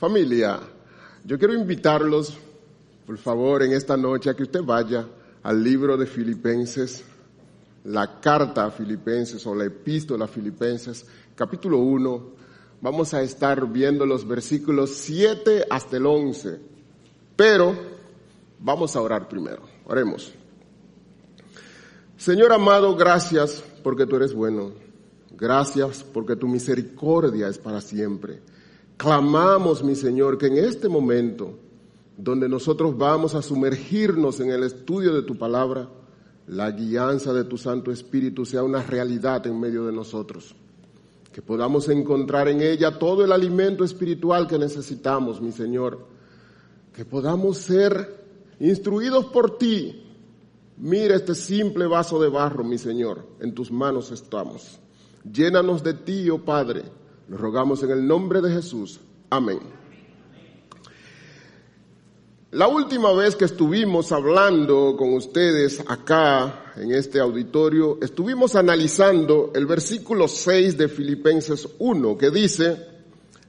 Familia, yo quiero invitarlos, por favor, en esta noche a que usted vaya al libro de Filipenses, la carta a Filipenses o la epístola a Filipenses, capítulo 1. Vamos a estar viendo los versículos 7 hasta el 11, pero vamos a orar primero. Oremos. Señor amado, gracias porque tú eres bueno. Gracias porque tu misericordia es para siempre. Clamamos, mi Señor, que en este momento, donde nosotros vamos a sumergirnos en el estudio de tu palabra, la guianza de tu Santo Espíritu sea una realidad en medio de nosotros. Que podamos encontrar en ella todo el alimento espiritual que necesitamos, mi Señor. Que podamos ser instruidos por ti. Mira este simple vaso de barro, mi Señor. En tus manos estamos. Llénanos de ti, oh Padre lo rogamos en el nombre de Jesús. Amén. La última vez que estuvimos hablando con ustedes acá en este auditorio, estuvimos analizando el versículo 6 de Filipenses 1 que dice,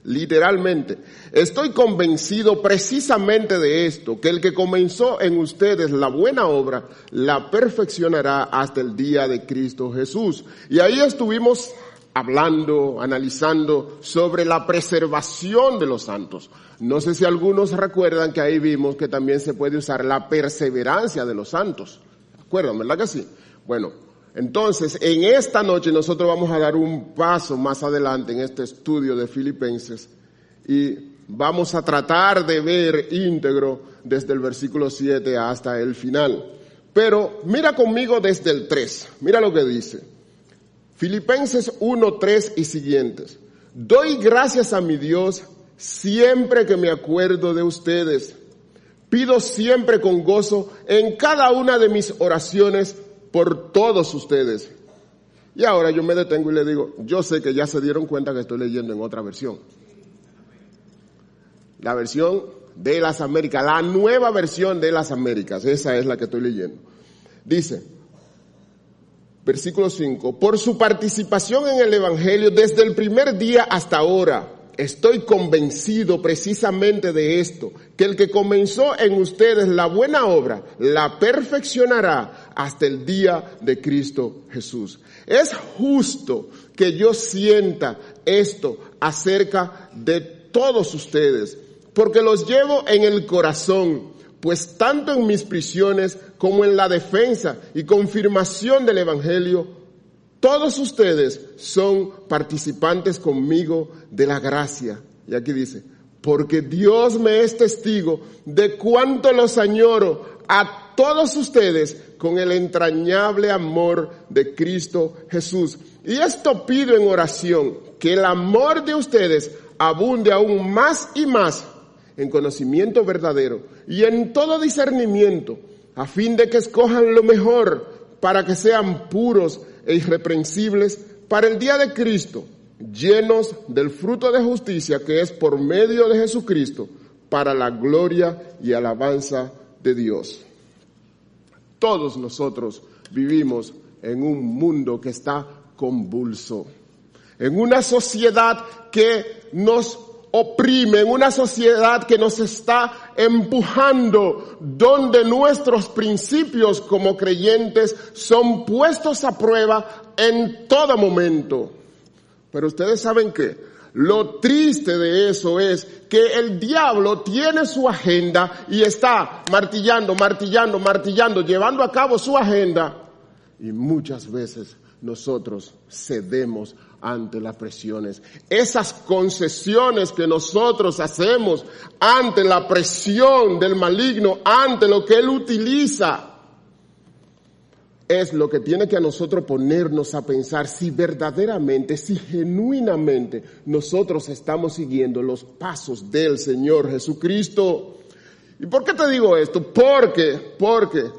literalmente, estoy convencido precisamente de esto, que el que comenzó en ustedes la buena obra, la perfeccionará hasta el día de Cristo Jesús. Y ahí estuvimos hablando, analizando sobre la preservación de los santos. No sé si algunos recuerdan que ahí vimos que también se puede usar la perseverancia de los santos. ¿Acuerdan, verdad que sí? Bueno, entonces en esta noche nosotros vamos a dar un paso más adelante en este estudio de Filipenses y vamos a tratar de ver íntegro desde el versículo 7 hasta el final. Pero mira conmigo desde el 3, mira lo que dice. Filipenses 1, 3 y siguientes. Doy gracias a mi Dios siempre que me acuerdo de ustedes. Pido siempre con gozo en cada una de mis oraciones por todos ustedes. Y ahora yo me detengo y le digo, yo sé que ya se dieron cuenta que estoy leyendo en otra versión. La versión de las Américas, la nueva versión de las Américas, esa es la que estoy leyendo. Dice, Versículo 5. Por su participación en el Evangelio desde el primer día hasta ahora. Estoy convencido precisamente de esto, que el que comenzó en ustedes la buena obra, la perfeccionará hasta el día de Cristo Jesús. Es justo que yo sienta esto acerca de todos ustedes, porque los llevo en el corazón pues tanto en mis prisiones como en la defensa y confirmación del Evangelio, todos ustedes son participantes conmigo de la gracia. Y aquí dice, porque Dios me es testigo de cuánto los añoro a todos ustedes con el entrañable amor de Cristo Jesús. Y esto pido en oración, que el amor de ustedes abunde aún más y más en conocimiento verdadero y en todo discernimiento, a fin de que escojan lo mejor para que sean puros e irreprensibles para el día de Cristo, llenos del fruto de justicia que es por medio de Jesucristo, para la gloria y alabanza de Dios. Todos nosotros vivimos en un mundo que está convulso, en una sociedad que nos oprime, en una sociedad que nos está empujando, donde nuestros principios como creyentes son puestos a prueba en todo momento. Pero ustedes saben que lo triste de eso es que el diablo tiene su agenda y está martillando, martillando, martillando, llevando a cabo su agenda. Y muchas veces nosotros cedemos ante las presiones. Esas concesiones que nosotros hacemos ante la presión del maligno, ante lo que él utiliza, es lo que tiene que a nosotros ponernos a pensar si verdaderamente, si genuinamente nosotros estamos siguiendo los pasos del Señor Jesucristo. ¿Y por qué te digo esto? Porque, porque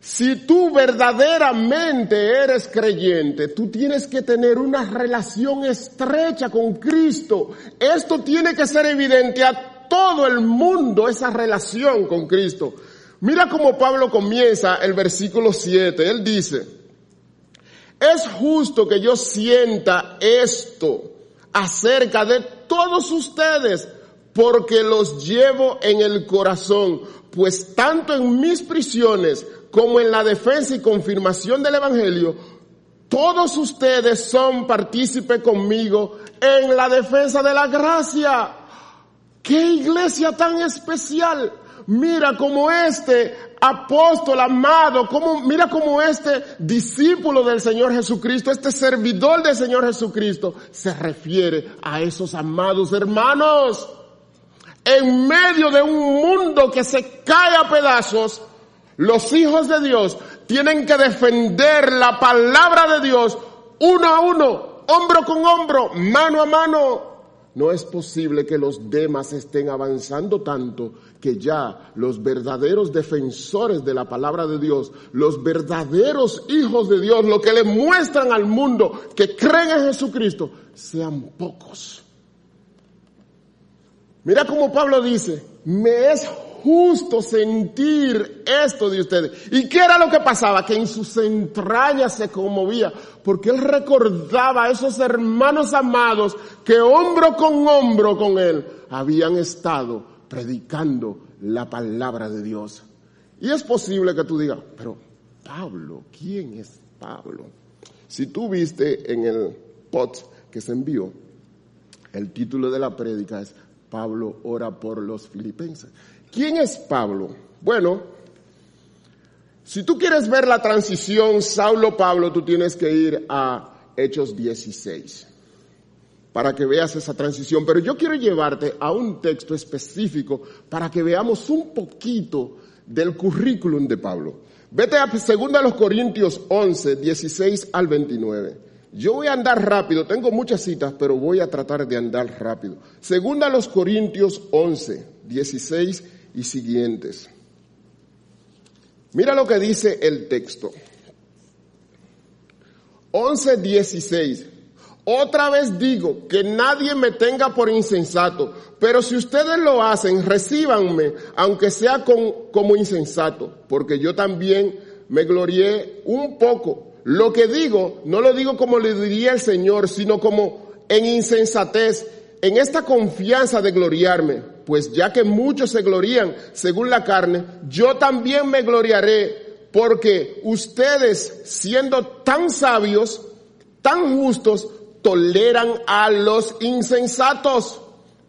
si tú verdaderamente eres creyente, tú tienes que tener una relación estrecha con Cristo. Esto tiene que ser evidente a todo el mundo, esa relación con Cristo. Mira cómo Pablo comienza el versículo 7. Él dice, es justo que yo sienta esto acerca de todos ustedes porque los llevo en el corazón, pues tanto en mis prisiones como en la defensa y confirmación del Evangelio, todos ustedes son partícipes conmigo en la defensa de la gracia. ¡Qué iglesia tan especial! Mira como este apóstol amado, como, mira como este discípulo del Señor Jesucristo, este servidor del Señor Jesucristo, se refiere a esos amados hermanos. En medio de un mundo que se cae a pedazos, los hijos de Dios tienen que defender la palabra de Dios uno a uno, hombro con hombro, mano a mano. No es posible que los demás estén avanzando tanto que ya los verdaderos defensores de la palabra de Dios, los verdaderos hijos de Dios, lo que le muestran al mundo que creen en Jesucristo, sean pocos. Mira como Pablo dice, me es justo sentir esto de ustedes. ¿Y qué era lo que pasaba? Que en sus entrañas se conmovía, porque él recordaba a esos hermanos amados que hombro con hombro con él habían estado predicando la palabra de Dios. Y es posible que tú digas, pero Pablo, ¿quién es Pablo? Si tú viste en el pot que se envió, el título de la prédica es Pablo ora por los filipenses. ¿Quién es Pablo? Bueno, si tú quieres ver la transición Saulo-Pablo, tú tienes que ir a Hechos 16 para que veas esa transición. Pero yo quiero llevarte a un texto específico para que veamos un poquito del currículum de Pablo. Vete a 2 Corintios 11, 16 al 29. Yo voy a andar rápido, tengo muchas citas, pero voy a tratar de andar rápido. Segunda los Corintios 11, 16 y siguientes. Mira lo que dice el texto. 11, 16. Otra vez digo que nadie me tenga por insensato, pero si ustedes lo hacen, recíbanme, aunque sea como insensato, porque yo también me glorié un poco. Lo que digo, no lo digo como le diría el Señor, sino como en insensatez, en esta confianza de gloriarme, pues ya que muchos se glorían según la carne, yo también me gloriaré, porque ustedes, siendo tan sabios, tan justos, toleran a los insensatos,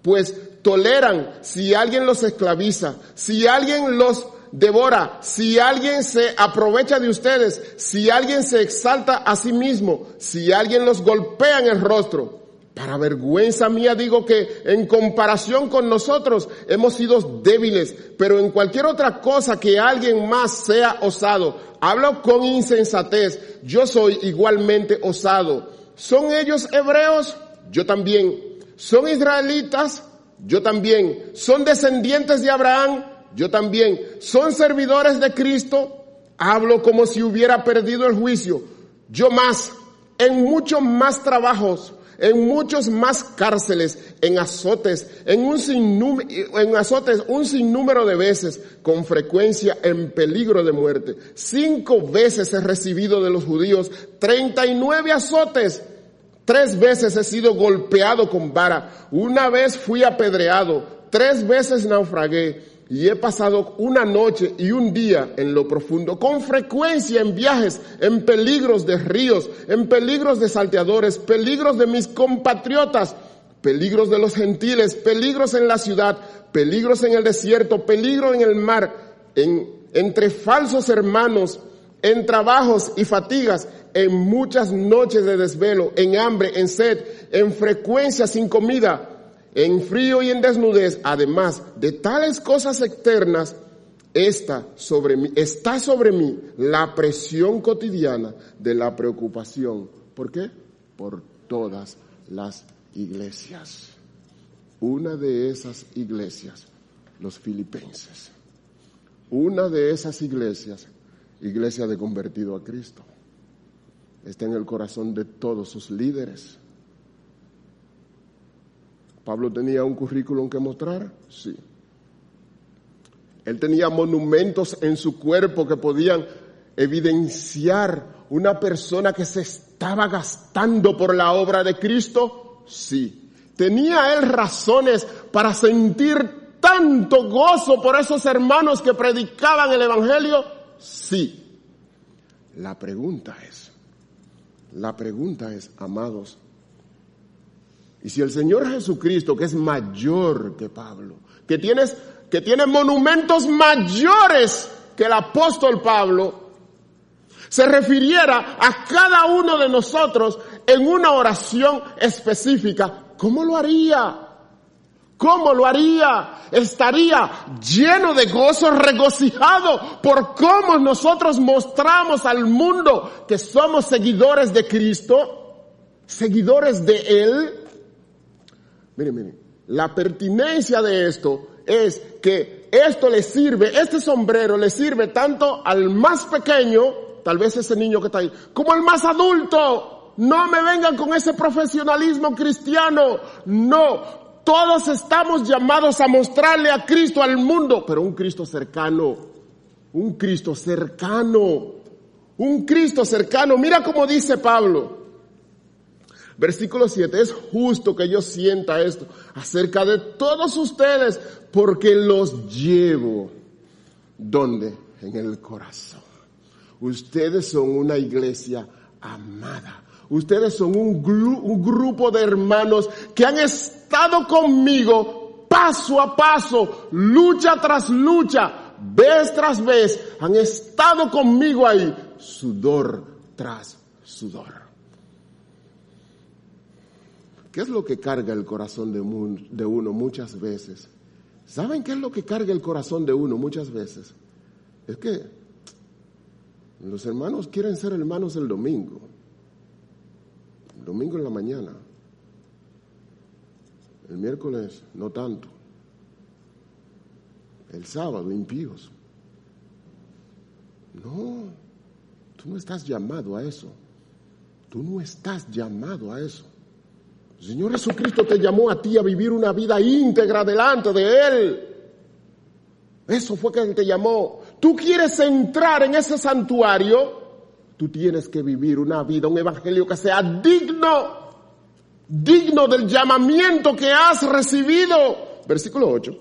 pues toleran si alguien los esclaviza, si alguien los devora, si alguien se aprovecha de ustedes, si alguien se exalta a sí mismo, si alguien los golpea en el rostro. Para vergüenza mía digo que en comparación con nosotros hemos sido débiles, pero en cualquier otra cosa que alguien más sea osado, hablo con insensatez, yo soy igualmente osado. ¿Son ellos hebreos? Yo también. ¿Son israelitas? Yo también. ¿Son descendientes de Abraham? Yo también. ¿Son servidores de Cristo? Hablo como si hubiera perdido el juicio. Yo más, en muchos más trabajos, en muchos más cárceles, en azotes, en un en azotes un sinnúmero de veces, con frecuencia en peligro de muerte. Cinco veces he recibido de los judíos 39 azotes. Tres veces he sido golpeado con vara. Una vez fui apedreado. Tres veces naufragué y he pasado una noche y un día en lo profundo, con frecuencia en viajes, en peligros de ríos, en peligros de salteadores, peligros de mis compatriotas, peligros de los gentiles, peligros en la ciudad, peligros en el desierto, peligro en el mar, en, entre falsos hermanos, en trabajos y fatigas, en muchas noches de desvelo, en hambre, en sed, en frecuencia sin comida, en frío y en desnudez, además de tales cosas externas, está sobre mí, está sobre mí la presión cotidiana de la preocupación. ¿Por qué? Por todas las iglesias. Una de esas iglesias, los filipenses. Una de esas iglesias, iglesia de convertido a Cristo, está en el corazón de todos sus líderes Pablo tenía un currículum que mostrar, sí. Él tenía monumentos en su cuerpo que podían evidenciar una persona que se estaba gastando por la obra de Cristo, sí. ¿Tenía él razones para sentir tanto gozo por esos hermanos que predicaban el Evangelio? Sí. La pregunta es, la pregunta es, amados, y si el Señor Jesucristo, que es mayor que Pablo, que, tienes, que tiene monumentos mayores que el apóstol Pablo, se refiriera a cada uno de nosotros en una oración específica, ¿cómo lo haría? ¿Cómo lo haría? Estaría lleno de gozo, regocijado por cómo nosotros mostramos al mundo que somos seguidores de Cristo, seguidores de Él. Miren, miren, la pertinencia de esto es que esto le sirve, este sombrero le sirve tanto al más pequeño, tal vez ese niño que está ahí, como al más adulto. No me vengan con ese profesionalismo cristiano. No, todos estamos llamados a mostrarle a Cristo al mundo, pero un Cristo cercano, un Cristo cercano, un Cristo cercano. Mira cómo dice Pablo. Versículo 7, es justo que yo sienta esto acerca de todos ustedes porque los llevo. ¿Dónde? En el corazón. Ustedes son una iglesia amada. Ustedes son un, un grupo de hermanos que han estado conmigo paso a paso, lucha tras lucha, vez tras vez. Han estado conmigo ahí, sudor tras sudor. ¿Qué es lo que carga el corazón de, uno muchas veces? ¿Saben qué es lo que carga el corazón de uno muchas veces? Es que los hermanos quieren ser hermanos el domingo, el domingo en la mañana, el miércoles no tanto, el sábado impíos. No, tú no estás llamado a eso, tú no estás llamado a eso. El Señor Jesucristo te llamó a ti a vivir una vida íntegra delante de Él. Eso fue que Él te llamó. Tú quieres entrar en ese santuario, tú tienes que vivir una vida, un evangelio que sea digno, digno del llamamiento que has recibido. Versículo 8.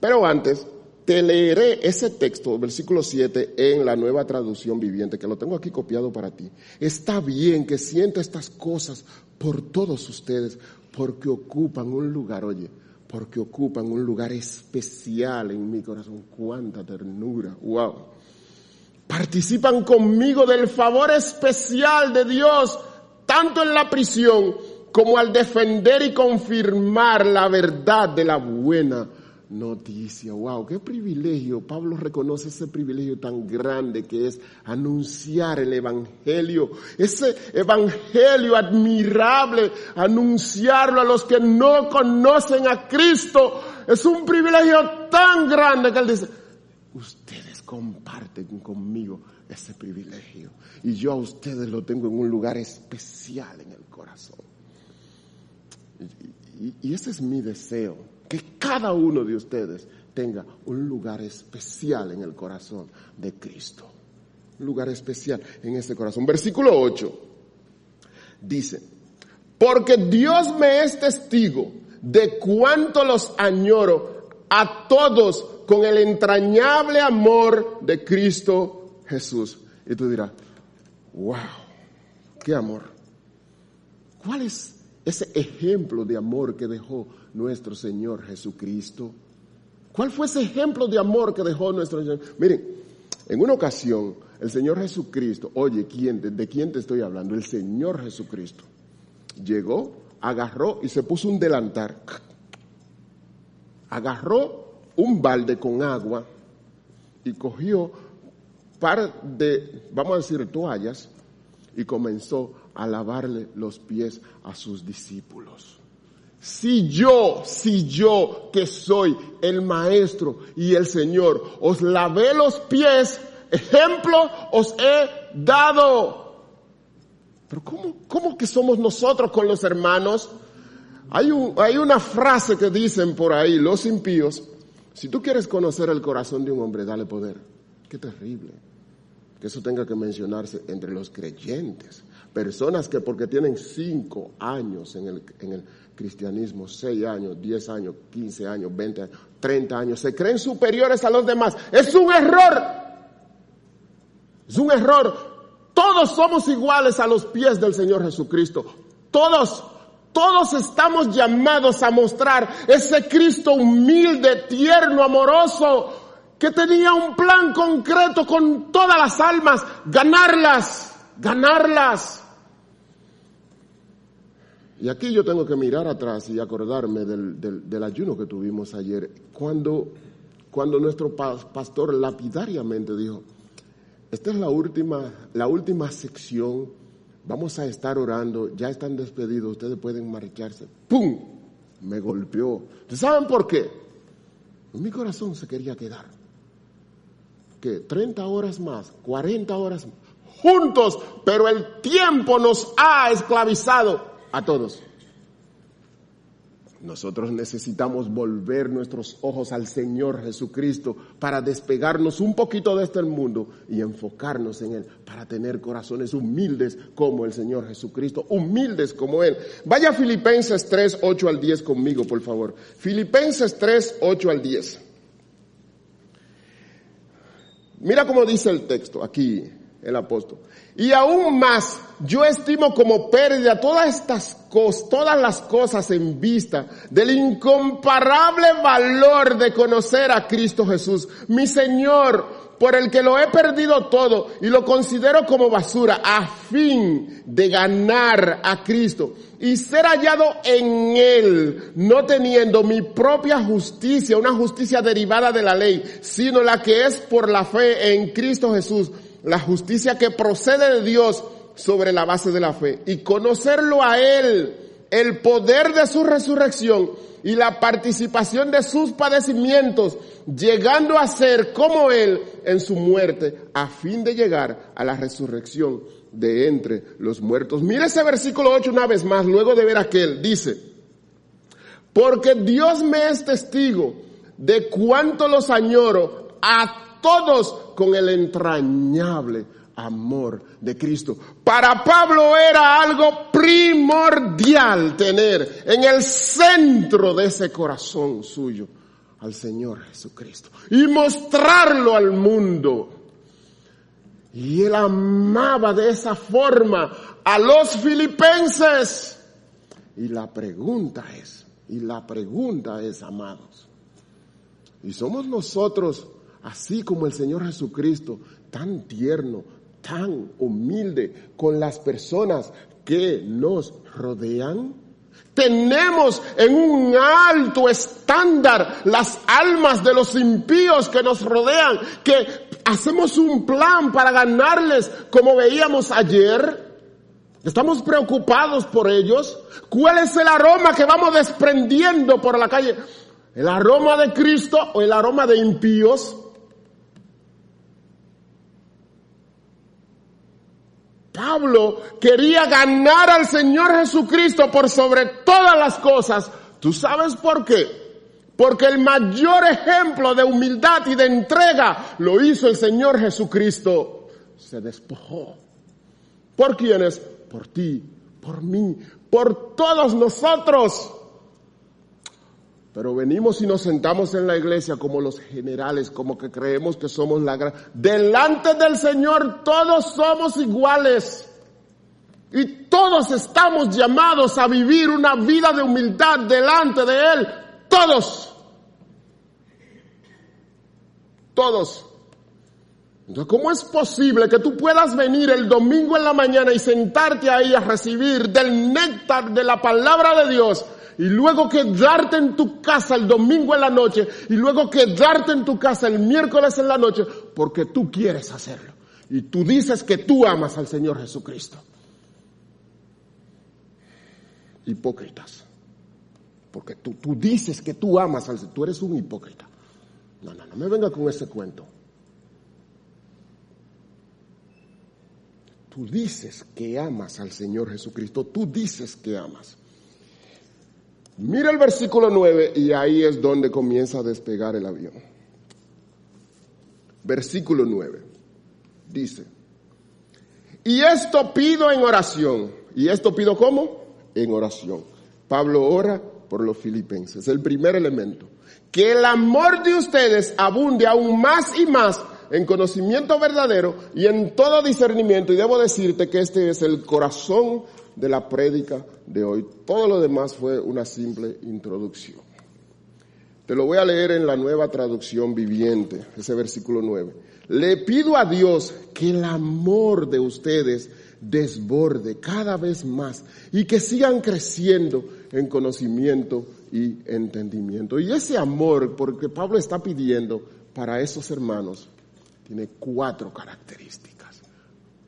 Pero antes, te leeré ese texto, versículo 7, en la nueva traducción viviente, que lo tengo aquí copiado para ti. Está bien que sienta estas cosas por todos ustedes, porque ocupan un lugar, oye, porque ocupan un lugar especial en mi corazón. Cuánta ternura, wow. Participan conmigo del favor especial de Dios, tanto en la prisión como al defender y confirmar la verdad de la buena noticia. Wow, qué privilegio. Pablo reconoce ese privilegio tan grande que es anunciar el Evangelio. Ese Evangelio admirable, anunciarlo a los que no conocen a Cristo. Es un privilegio tan grande que él dice, ustedes comparten conmigo ese privilegio. Y yo a ustedes lo tengo en un lugar especial en el corazón. Y, y ese es mi deseo que cada uno de ustedes tenga un lugar especial en el corazón de Cristo. Un lugar especial en ese corazón. Versículo 8 dice, porque Dios me es testigo de cuánto los añoro a todos con el entrañable amor de Cristo Jesús. Y tú dirás, wow, qué amor. ¿Cuál es ese ejemplo de amor que dejó nuestro Señor Jesucristo? ¿Cuál fue ese ejemplo de amor que dejó nuestro Señor? Miren, en una ocasión, el Señor Jesucristo, oye, ¿quién, ¿de quién te estoy hablando? El Señor Jesucristo llegó, agarró y se puso un delantar. Agarró un balde con agua y cogió par de, vamos a decir, toallas y comenzó a lavarle los pies a sus discípulos. Si yo, si yo que soy el maestro y el Señor, os lavé los pies, ejemplo os he dado. Pero ¿cómo, cómo que somos nosotros con los hermanos? Hay, un, hay una frase que dicen por ahí los impíos, si tú quieres conocer el corazón de un hombre, dale poder. Qué terrible que eso tenga que mencionarse entre los creyentes. Personas que porque tienen cinco años en el, en el cristianismo, seis años, diez años, quince años, veinte años, treinta años, se creen superiores a los demás. Es un error. Es un error. Todos somos iguales a los pies del Señor Jesucristo. Todos, todos estamos llamados a mostrar ese Cristo humilde, tierno, amoroso, que tenía un plan concreto con todas las almas, ganarlas, ganarlas. Y aquí yo tengo que mirar atrás y acordarme del, del, ayuno que tuvimos ayer, cuando, cuando nuestro pastor lapidariamente dijo, esta es la última, la última sección, vamos a estar orando, ya están despedidos, ustedes pueden marcharse. ¡Pum! Me golpeó. ¿Ustedes saben por qué? Mi corazón se quería quedar. Que 30 horas más, 40 horas más, juntos, pero el tiempo nos ha esclavizado a todos. Nosotros necesitamos volver nuestros ojos al Señor Jesucristo para despegarnos un poquito de este mundo y enfocarnos en Él, para tener corazones humildes como el Señor Jesucristo, humildes como Él. Vaya a Filipenses 3, 8 al 10 conmigo, por favor. Filipenses 3, 8 al 10. Mira cómo dice el texto aquí, el apóstol. Y aún más, yo estimo como pérdida todas estas cosas, todas las cosas en vista del incomparable valor de conocer a Cristo Jesús, mi Señor, por el que lo he perdido todo y lo considero como basura a fin de ganar a Cristo y ser hallado en Él, no teniendo mi propia justicia, una justicia derivada de la ley, sino la que es por la fe en Cristo Jesús la justicia que procede de Dios sobre la base de la fe y conocerlo a Él, el poder de su resurrección y la participación de sus padecimientos, llegando a ser como Él en su muerte, a fin de llegar a la resurrección de entre los muertos. Mire ese versículo 8 una vez más, luego de ver aquel, dice, porque Dios me es testigo de cuánto los añoro a todos con el entrañable amor de Cristo. Para Pablo era algo primordial tener en el centro de ese corazón suyo al Señor Jesucristo y mostrarlo al mundo. Y él amaba de esa forma a los filipenses. Y la pregunta es, y la pregunta es, amados, ¿y somos nosotros así como el Señor Jesucristo, tan tierno, tan humilde con las personas que nos rodean? Tenemos en un alto estándar las almas de los impíos que nos rodean, que hacemos un plan para ganarles como veíamos ayer. Estamos preocupados por ellos. ¿Cuál es el aroma que vamos desprendiendo por la calle? ¿El aroma de Cristo o el aroma de impíos? Pablo quería ganar al Señor Jesucristo por sobre todas las cosas. ¿Tú sabes por qué? Porque el mayor ejemplo de humildad y de entrega lo hizo el Señor Jesucristo. Se despojó. ¿Por quiénes? Por ti, por mí, por todos nosotros. Pero venimos y nos sentamos en la iglesia como los generales, como que creemos que somos la gran... Delante del Señor todos somos iguales. Y todos estamos llamados a vivir una vida de humildad delante de Él. Todos. Todos. Entonces, ¿cómo es posible que tú puedas venir el domingo en la mañana y sentarte ahí a recibir del néctar de la palabra de Dios y luego quedarte en tu casa el domingo en la noche y luego quedarte en tu casa el miércoles en la noche porque tú quieres hacerlo. Y tú dices que tú amas al Señor Jesucristo. Hipócritas. Porque tú, tú dices que tú amas al Señor. Tú eres un hipócrita. No, no, no me venga con ese cuento. Tú dices que amas al Señor Jesucristo. Tú dices que amas. Mira el versículo 9 y ahí es donde comienza a despegar el avión. Versículo 9 dice, Y esto pido en oración. ¿Y esto pido cómo? En oración. Pablo ora por los filipenses. El primer elemento. Que el amor de ustedes abunde aún más y más en conocimiento verdadero y en todo discernimiento. Y debo decirte que este es el corazón de la prédica de hoy. Todo lo demás fue una simple introducción. Te lo voy a leer en la nueva traducción viviente, ese versículo 9. Le pido a Dios que el amor de ustedes desborde cada vez más y que sigan creciendo en conocimiento y entendimiento. Y ese amor, porque Pablo está pidiendo para esos hermanos, tiene cuatro características.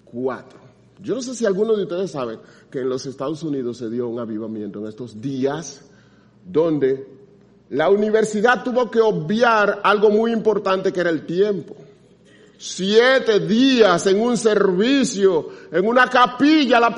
Cuatro. Yo no sé si alguno de ustedes sabe que en los Estados Unidos se dio un avivamiento en estos días donde la universidad tuvo que obviar algo muy importante que era el tiempo. Siete días en un servicio, en una capilla, la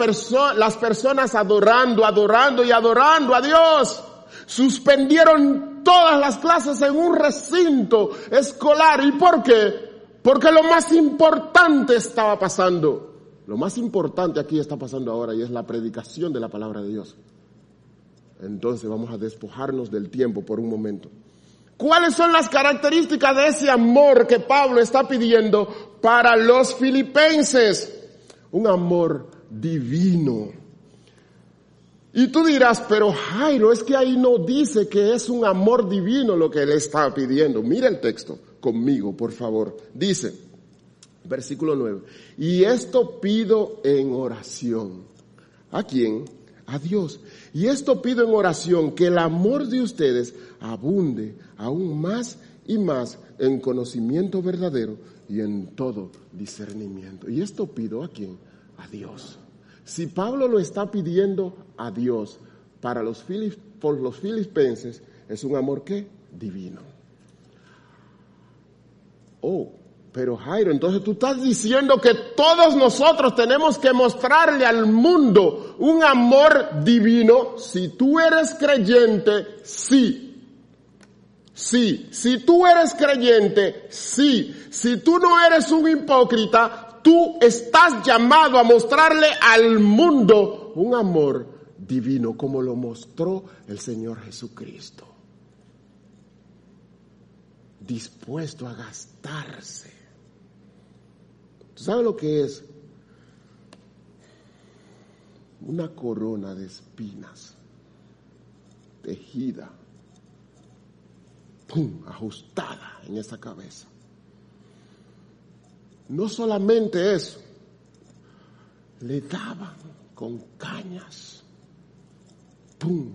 las personas adorando, adorando y adorando a Dios. Suspendieron todas las clases en un recinto escolar. ¿Y por qué? Porque lo más importante estaba pasando. Lo más importante aquí está pasando ahora y es la predicación de la palabra de Dios. Entonces vamos a despojarnos del tiempo por un momento. ¿Cuáles son las características de ese amor que Pablo está pidiendo para los filipenses? Un amor divino. Y tú dirás, pero Jairo, es que ahí no dice que es un amor divino lo que él está pidiendo. Mira el texto conmigo, por favor. Dice, versículo 9, y esto pido en oración. ¿A quién? A Dios. Y esto pido en oración, que el amor de ustedes abunde aún más y más en conocimiento verdadero y en todo discernimiento. Y esto pido a quién? A Dios. Si Pablo lo está pidiendo a Dios para los, por los filipenses, es un amor que divino. Oh, pero Jairo, entonces tú estás diciendo que todos nosotros tenemos que mostrarle al mundo un amor divino. Si tú eres creyente, sí. Sí. Si tú eres creyente, sí. Si tú no eres un hipócrita, tú estás llamado a mostrarle al mundo un amor divino como lo mostró el Señor Jesucristo. Dispuesto a gastarse ¿Tú sabes lo que es? Una corona de espinas, tejida, ¡pum!, ajustada en esa cabeza. No solamente eso, le daban con cañas, ¡pum!,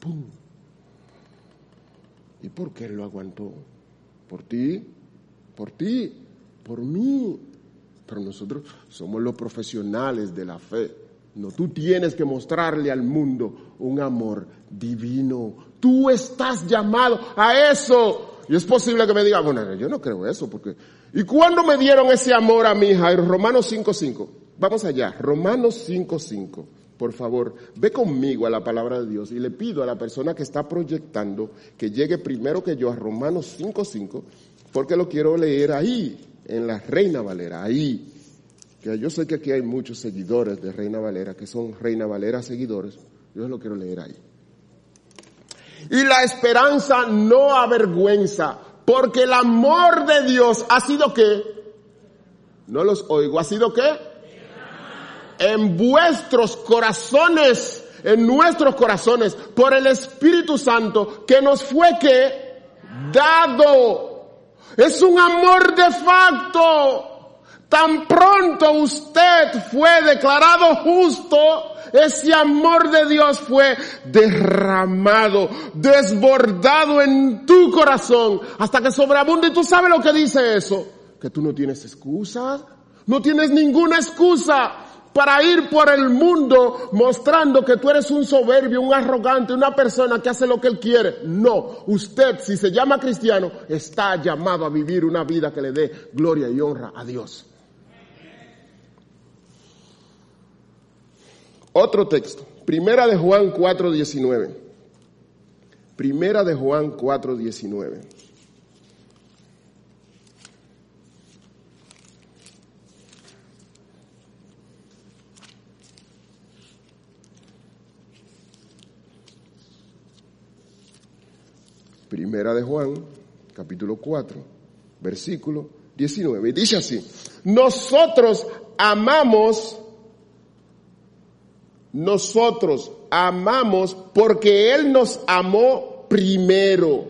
¡pum! ¿Y por qué lo aguantó? Por ti, por ti, por mí, pero nosotros somos los profesionales de la fe. No, tú tienes que mostrarle al mundo un amor divino. Tú estás llamado a eso. Y es posible que me diga, bueno, yo no creo eso, porque... ¿Y cuándo me dieron ese amor a mi hija? Romanos 5.5. Vamos allá, Romanos 5.5. Por favor, ve conmigo a la palabra de Dios y le pido a la persona que está proyectando que llegue primero que yo a Romanos 5.5, porque lo quiero leer ahí, en la Reina Valera, ahí, que yo sé que aquí hay muchos seguidores de Reina Valera, que son Reina Valera seguidores, yo lo quiero leer ahí. Y la esperanza no avergüenza, porque el amor de Dios ha sido que, no los oigo, ha sido que, en vuestros corazones, en nuestros corazones, por el Espíritu Santo, que nos fue que, dado es un amor de facto. Tan pronto usted fue declarado justo, ese amor de Dios fue derramado, desbordado en tu corazón, hasta que sobreabunde. ¿Y tú sabes lo que dice eso? Que tú no tienes excusa, no tienes ninguna excusa para ir por el mundo mostrando que tú eres un soberbio, un arrogante, una persona que hace lo que él quiere. No, usted si se llama cristiano está llamado a vivir una vida que le dé gloria y honra a Dios. Otro texto, Primera de Juan 4:19. Primera de Juan 4:19. Primera de Juan, capítulo 4, versículo 19. Dice así, nosotros amamos, nosotros amamos porque Él nos amó primero.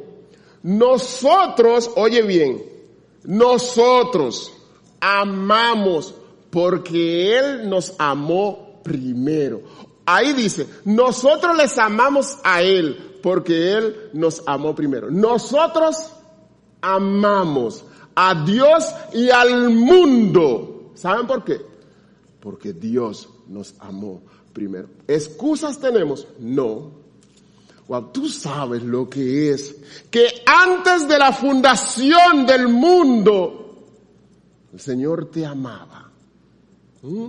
Nosotros, oye bien, nosotros amamos porque Él nos amó primero. Ahí dice, nosotros les amamos a Él porque Él nos amó primero. Nosotros amamos a Dios y al mundo. ¿Saben por qué? Porque Dios nos amó primero. ¿Excusas tenemos? No. tú sabes lo que es que antes de la fundación del mundo, el Señor te amaba. ¿Mm?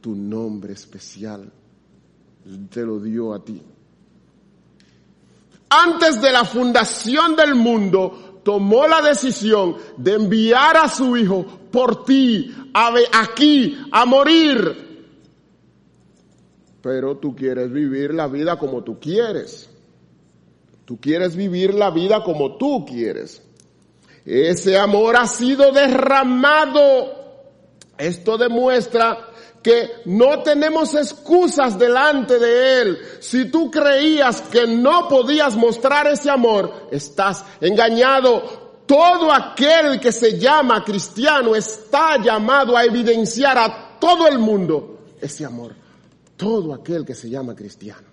Tu nombre especial te lo dio a ti antes de la fundación del mundo, tomó la decisión de enviar a su hijo por ti, a, aquí, a morir. Pero tú quieres vivir la vida como tú quieres. Tú quieres vivir la vida como tú quieres. Ese amor ha sido derramado. Esto demuestra que no tenemos excusas delante de Él. Si tú creías que no podías mostrar ese amor, estás engañado. Todo aquel que se llama cristiano está llamado a evidenciar a todo el mundo ese amor. Todo aquel que se llama cristiano.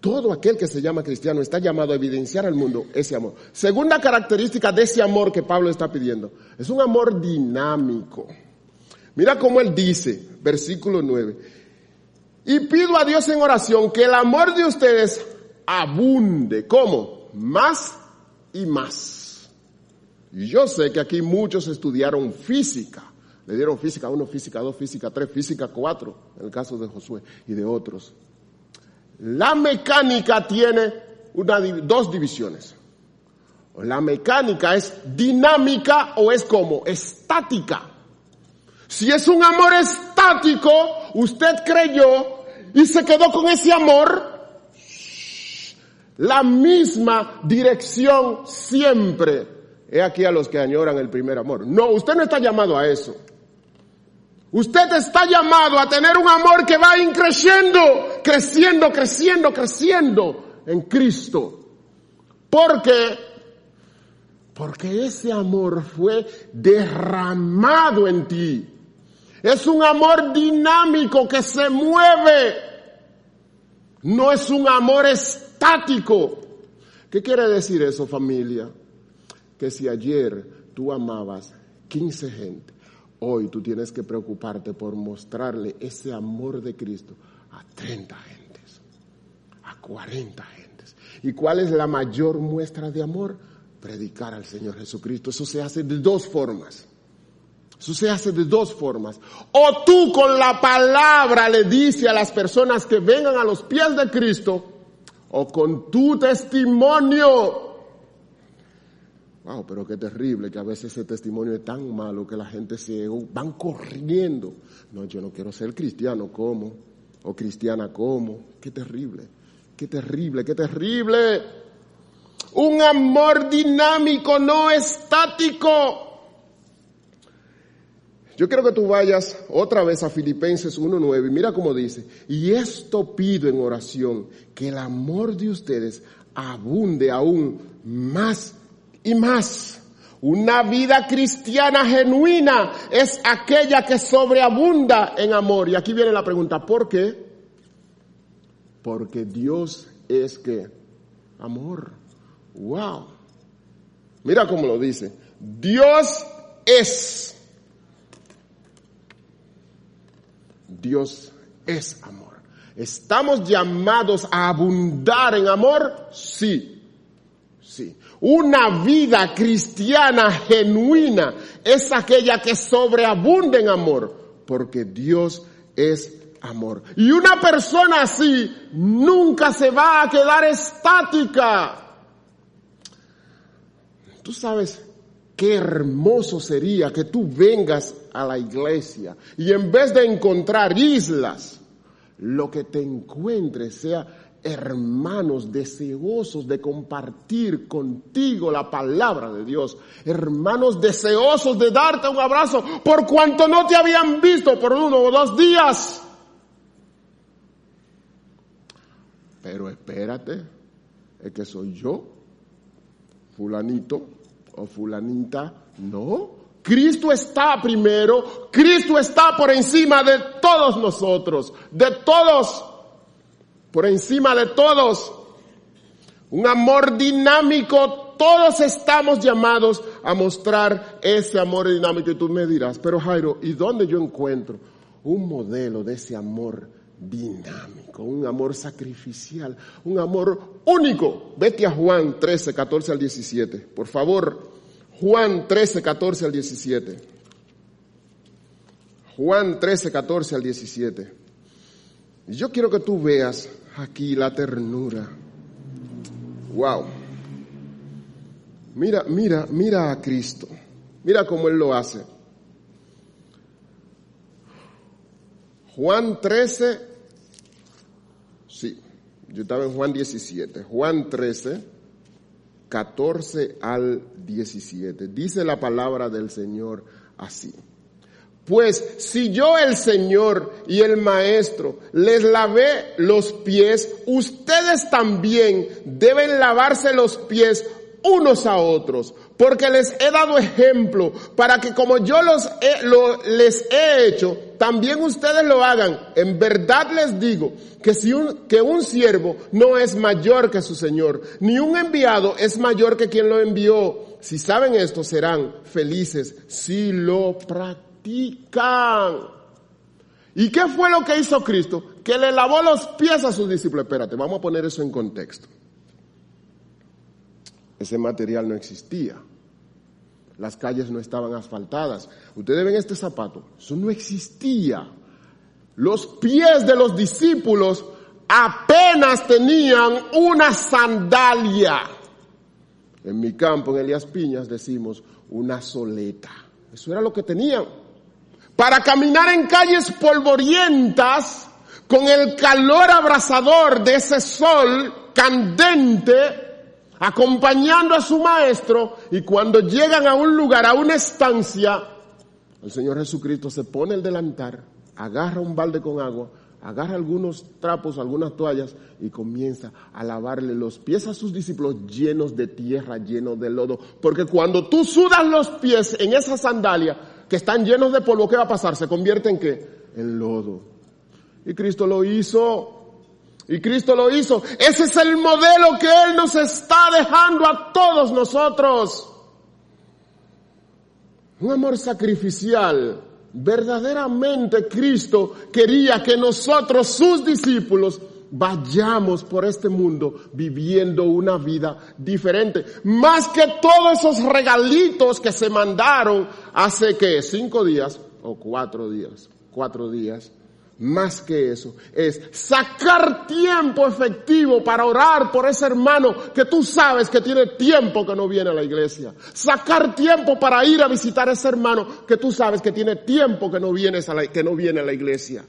Todo aquel que se llama cristiano está llamado a evidenciar al mundo ese amor. Segunda característica de ese amor que Pablo está pidiendo. Es un amor dinámico. Mira cómo él dice, versículo 9. Y pido a Dios en oración que el amor de ustedes abunde. ¿Cómo? Más y más. Y yo sé que aquí muchos estudiaron física. Le dieron física 1, física 2, física 3, física 4, en el caso de Josué y de otros. La mecánica tiene una, dos divisiones. La mecánica es dinámica o es como estática. Si es un amor estático, usted creyó y se quedó con ese amor, la misma dirección siempre. He aquí a los que añoran el primer amor. No, usted no está llamado a eso. Usted está llamado a tener un amor que va creciendo, creciendo, creciendo, creciendo en Cristo. Porque porque ese amor fue derramado en ti. Es un amor dinámico que se mueve. No es un amor estático. ¿Qué quiere decir eso familia? Que si ayer tú amabas 15 gente, hoy tú tienes que preocuparte por mostrarle ese amor de Cristo a 30 gentes, a 40 gentes. ¿Y cuál es la mayor muestra de amor? Predicar al Señor Jesucristo. Eso se hace de dos formas. Eso se hace de dos formas. O tú con la palabra le dices a las personas que vengan a los pies de Cristo, o con tu testimonio. Wow, pero qué terrible que a veces ese testimonio es tan malo que la gente se van corriendo. No, yo no quiero ser cristiano como, o cristiana como. Qué terrible, qué terrible, qué terrible. Un amor dinámico, no estático. Yo quiero que tú vayas otra vez a Filipenses 1.9 y mira cómo dice, y esto pido en oración, que el amor de ustedes abunde aún más y más. Una vida cristiana genuina es aquella que sobreabunda en amor. Y aquí viene la pregunta, ¿por qué? Porque Dios es que amor. Wow. Mira cómo lo dice. Dios es Dios es amor. ¿Estamos llamados a abundar en amor? Sí, sí. Una vida cristiana genuina es aquella que sobreabunda en amor, porque Dios es amor. Y una persona así nunca se va a quedar estática. Tú sabes, Qué hermoso sería que tú vengas a la iglesia y en vez de encontrar islas, lo que te encuentres sea hermanos deseosos de compartir contigo la palabra de Dios, hermanos deseosos de darte un abrazo por cuanto no te habían visto por uno o dos días. Pero espérate, es que soy yo, fulanito o fulanita, no. Cristo está primero, Cristo está por encima de todos nosotros, de todos por encima de todos. Un amor dinámico, todos estamos llamados a mostrar ese amor dinámico. Y tú me dirás, pero Jairo, ¿y dónde yo encuentro un modelo de ese amor dinámico, un amor sacrificial, un amor único? Vete a Juan 13, 14 al 17. Por favor, Juan 13, 14 al 17. Juan 13, 14 al 17. Yo quiero que tú veas aquí la ternura. Wow. Mira, mira, mira a Cristo. Mira cómo Él lo hace. Juan 13, sí, yo estaba en Juan 17. Juan 13, 14 al 17. Dice la palabra del Señor así. Pues si yo el Señor y el Maestro les lavé los pies, ustedes también deben lavarse los pies unos a otros, porque les he dado ejemplo para que como yo los les he hecho, también ustedes lo hagan. En verdad les digo que si un, que un siervo no es mayor que su Señor, ni un enviado es mayor que quien lo envió. Si saben esto, serán felices si lo practican. ¿Y qué fue lo que hizo Cristo? Que le lavó los pies a sus discípulos. Espérate, vamos a poner eso en contexto. Ese material no existía. Las calles no estaban asfaltadas. Ustedes ven este zapato. Eso no existía. Los pies de los discípulos apenas tenían una sandalia. En mi campo, en Elías Piñas, decimos una soleta. Eso era lo que tenían para caminar en calles polvorientas con el calor abrasador de ese sol candente, acompañando a su maestro y cuando llegan a un lugar, a una estancia, el Señor Jesucristo se pone el delantar, agarra un balde con agua, agarra algunos trapos, algunas toallas y comienza a lavarle los pies a sus discípulos llenos de tierra, llenos de lodo. Porque cuando tú sudas los pies en esa sandalia, que están llenos de polvo, ¿qué va a pasar? ¿Se convierte en qué? En lodo. Y Cristo lo hizo. Y Cristo lo hizo. Ese es el modelo que Él nos está dejando a todos nosotros. Un amor sacrificial. Verdaderamente Cristo quería que nosotros, sus discípulos, vayamos por este mundo viviendo una vida diferente. Más que todos esos regalitos que se mandaron hace que cinco días o cuatro días, cuatro días. Más que eso, es sacar tiempo efectivo para orar por ese hermano que tú sabes que tiene tiempo que no viene a la iglesia. Sacar tiempo para ir a visitar a ese hermano que tú sabes que tiene tiempo que no, vienes a la, que no viene a la iglesia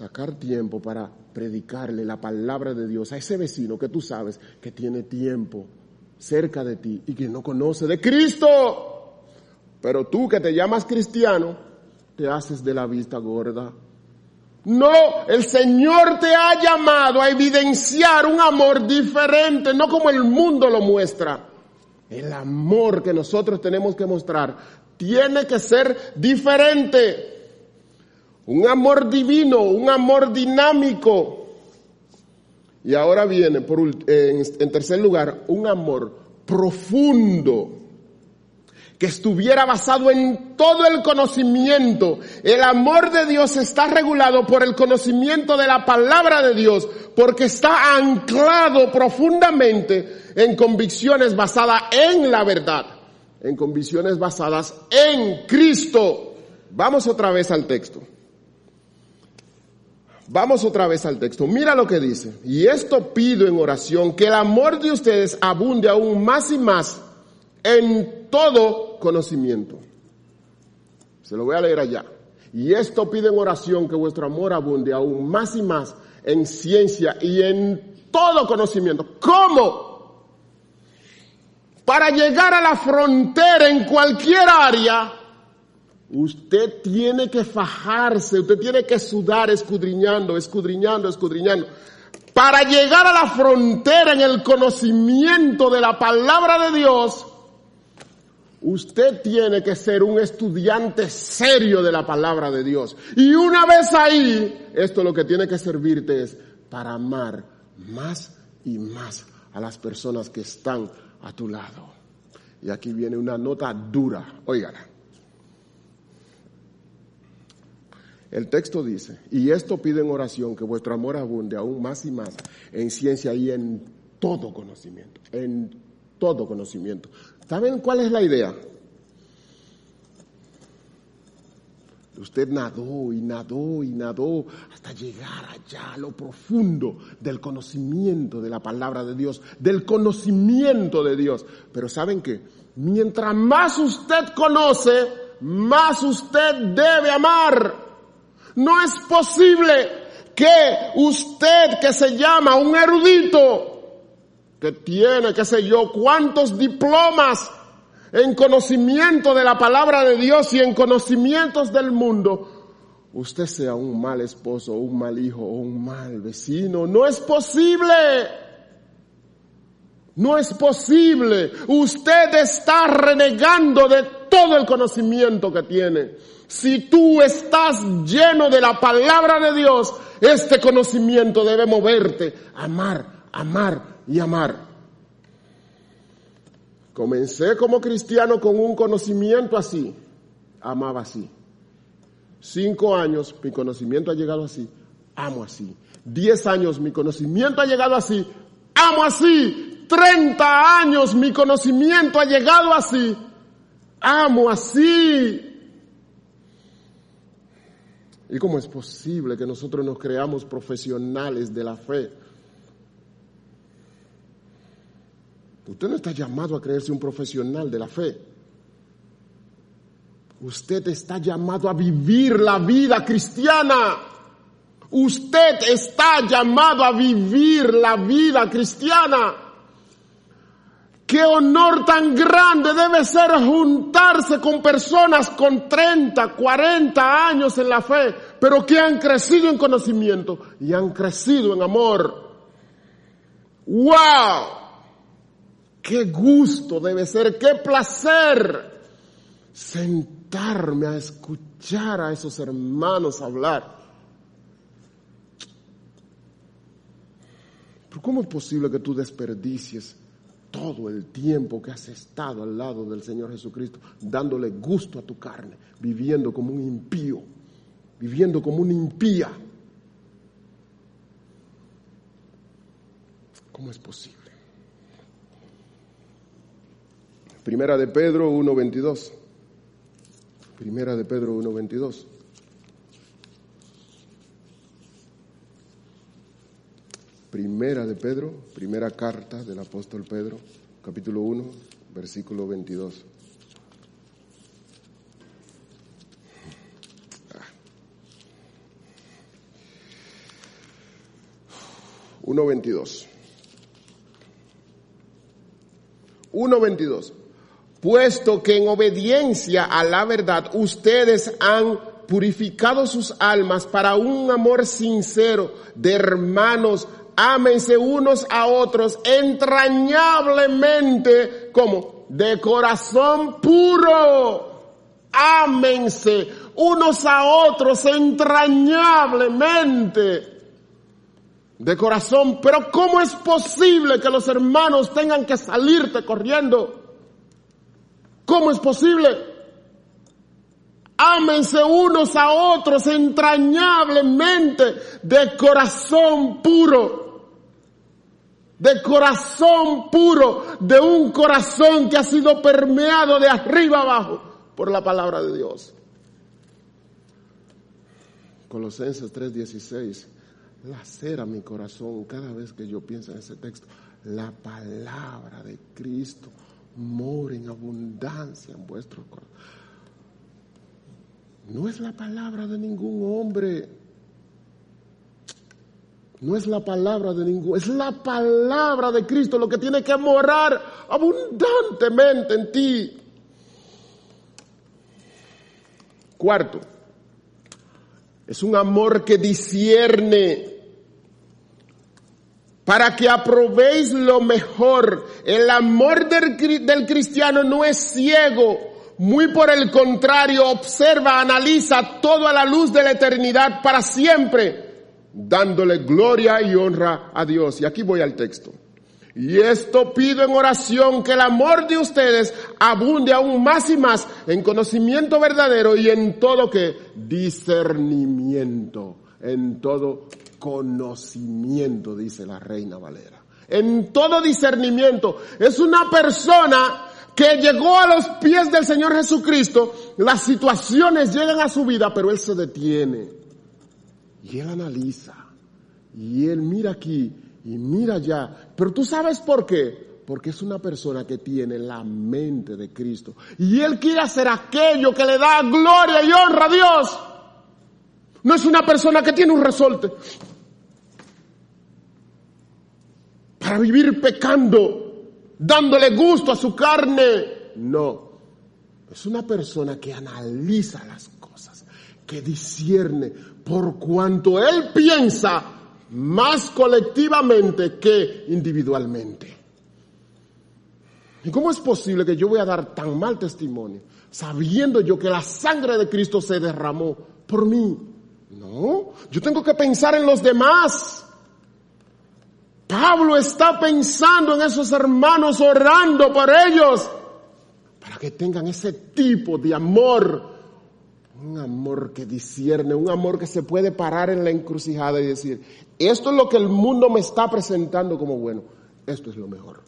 sacar tiempo para predicarle la palabra de Dios a ese vecino que tú sabes que tiene tiempo cerca de ti y que no conoce de Cristo. Pero tú que te llamas cristiano, te haces de la vista gorda. No, el Señor te ha llamado a evidenciar un amor diferente, no como el mundo lo muestra. El amor que nosotros tenemos que mostrar tiene que ser diferente un amor divino, un amor dinámico. Y ahora viene, por, en, tercer lugar, un amor profundo que estuviera basado en todo el conocimiento. El amor de Dios está regulado por el conocimiento de la palabra de Dios, porque está anclado profundamente en convicciones basadas en la verdad, en convicciones basadas en Cristo. Vamos otra vez al texto. Vamos otra vez al texto. Mira lo que dice. Y esto pido en oración, que el amor de ustedes abunde aún más y más en todo conocimiento. Se lo voy a leer allá. Y esto pido en oración, que vuestro amor abunde aún más y más en ciencia y en todo conocimiento. ¿Cómo? Para llegar a la frontera en cualquier área, usted tiene que fajarse, usted tiene que sudar escudriñando, escudriñando, escudriñando. Para llegar a la frontera en el conocimiento de la palabra de Dios, Usted tiene que ser un estudiante serio de la palabra de Dios. Y una vez ahí, esto lo que tiene que servirte es para amar más y más a las personas que están a tu lado. Y aquí viene una nota dura, óigala. El texto dice, y esto pide en oración que vuestro amor abunde aún más y más en ciencia y en todo conocimiento, en todo conocimiento. ¿Saben cuál es la idea? Usted nadó y nadó y nadó hasta llegar allá a lo profundo del conocimiento de la palabra de Dios, del conocimiento de Dios. Pero ¿saben qué? Mientras más usted conoce, más usted debe amar. No es posible que usted que se llama un erudito, que tiene, qué sé yo, cuántos diplomas en conocimiento de la palabra de Dios y en conocimientos del mundo, usted sea un mal esposo, un mal hijo o un mal vecino. No es posible. No es posible. Usted está renegando de todo el conocimiento que tiene. Si tú estás lleno de la palabra de Dios, este conocimiento debe moverte amar, amar y amar. Comencé como cristiano con un conocimiento así, amaba así. Cinco años, mi conocimiento ha llegado así, amo así. Diez años, mi conocimiento ha llegado así, amo así. Treinta años, mi conocimiento ha llegado así, amo así. ¿Y cómo es posible que nosotros nos creamos profesionales de la fe? Usted no está llamado a creerse un profesional de la fe. Usted está llamado a vivir la vida cristiana. Usted está llamado a vivir la vida cristiana. Qué honor tan grande debe ser juntarse con personas con 30, 40 años en la fe, pero que han crecido en conocimiento y han crecido en amor. ¡Wow! Qué gusto debe ser, qué placer sentarme a escuchar a esos hermanos hablar. Pero ¿cómo es posible que tú desperdicies todo el tiempo que has estado al lado del Señor Jesucristo, dándole gusto a tu carne, viviendo como un impío, viviendo como una impía? ¿Cómo es posible? Primera de Pedro 1.22. Primera de Pedro 1.22. Primera de Pedro, primera carta del apóstol Pedro, capítulo 1, versículo 22. Uno veintidós. Uno veintidós puesto que en obediencia a la verdad ustedes han purificado sus almas para un amor sincero de hermanos, ámense unos a otros entrañablemente como de corazón puro. Ámense unos a otros entrañablemente de corazón. Pero ¿cómo es posible que los hermanos tengan que salirte corriendo? ¿Cómo es posible? Ámense unos a otros entrañablemente de corazón puro. De corazón puro, de un corazón que ha sido permeado de arriba abajo por la palabra de Dios. Colosenses 3:16, lacera mi corazón cada vez que yo pienso en ese texto. La palabra de Cristo mora en abundancia en vuestro corazón. No es la palabra de ningún hombre. No es la palabra de ningún, es la palabra de Cristo lo que tiene que morar abundantemente en ti. Cuarto, es un amor que discierne para que aprobéis lo mejor. El amor del, cristiano no es ciego, muy por el contrario, observa, analiza todo a la luz de la eternidad para siempre dándole gloria y honra a Dios. Y aquí voy al texto. Y esto pido en oración que el amor de ustedes abunde aún más y más en conocimiento verdadero y en todo que discernimiento, en todo conocimiento, dice la reina Valera. En todo discernimiento. Es una persona que llegó a los pies del Señor Jesucristo, las situaciones llegan a su vida, pero Él se detiene y él analiza. Y él mira aquí y mira allá. Pero tú sabes por qué. Porque es una persona que tiene la mente de Cristo. Y él quiere hacer aquello que le da gloria y honra a Dios. No es una persona que tiene un resorte. Para vivir pecando, dándole gusto a su carne. No. Es una persona que analiza las cosas, que discierne, por cuanto él piensa más colectivamente que individualmente. ¿Y cómo es posible que yo voy a dar tan mal testimonio sabiendo yo que la sangre de Cristo se derramó por mí? No, yo tengo que pensar en los demás. Pablo está pensando en esos hermanos, orando por ellos, para que tengan ese tipo de amor un amor que discierne, un amor que se puede parar en la encrucijada y decir, esto es lo que el mundo me está presentando como bueno, esto es lo mejor.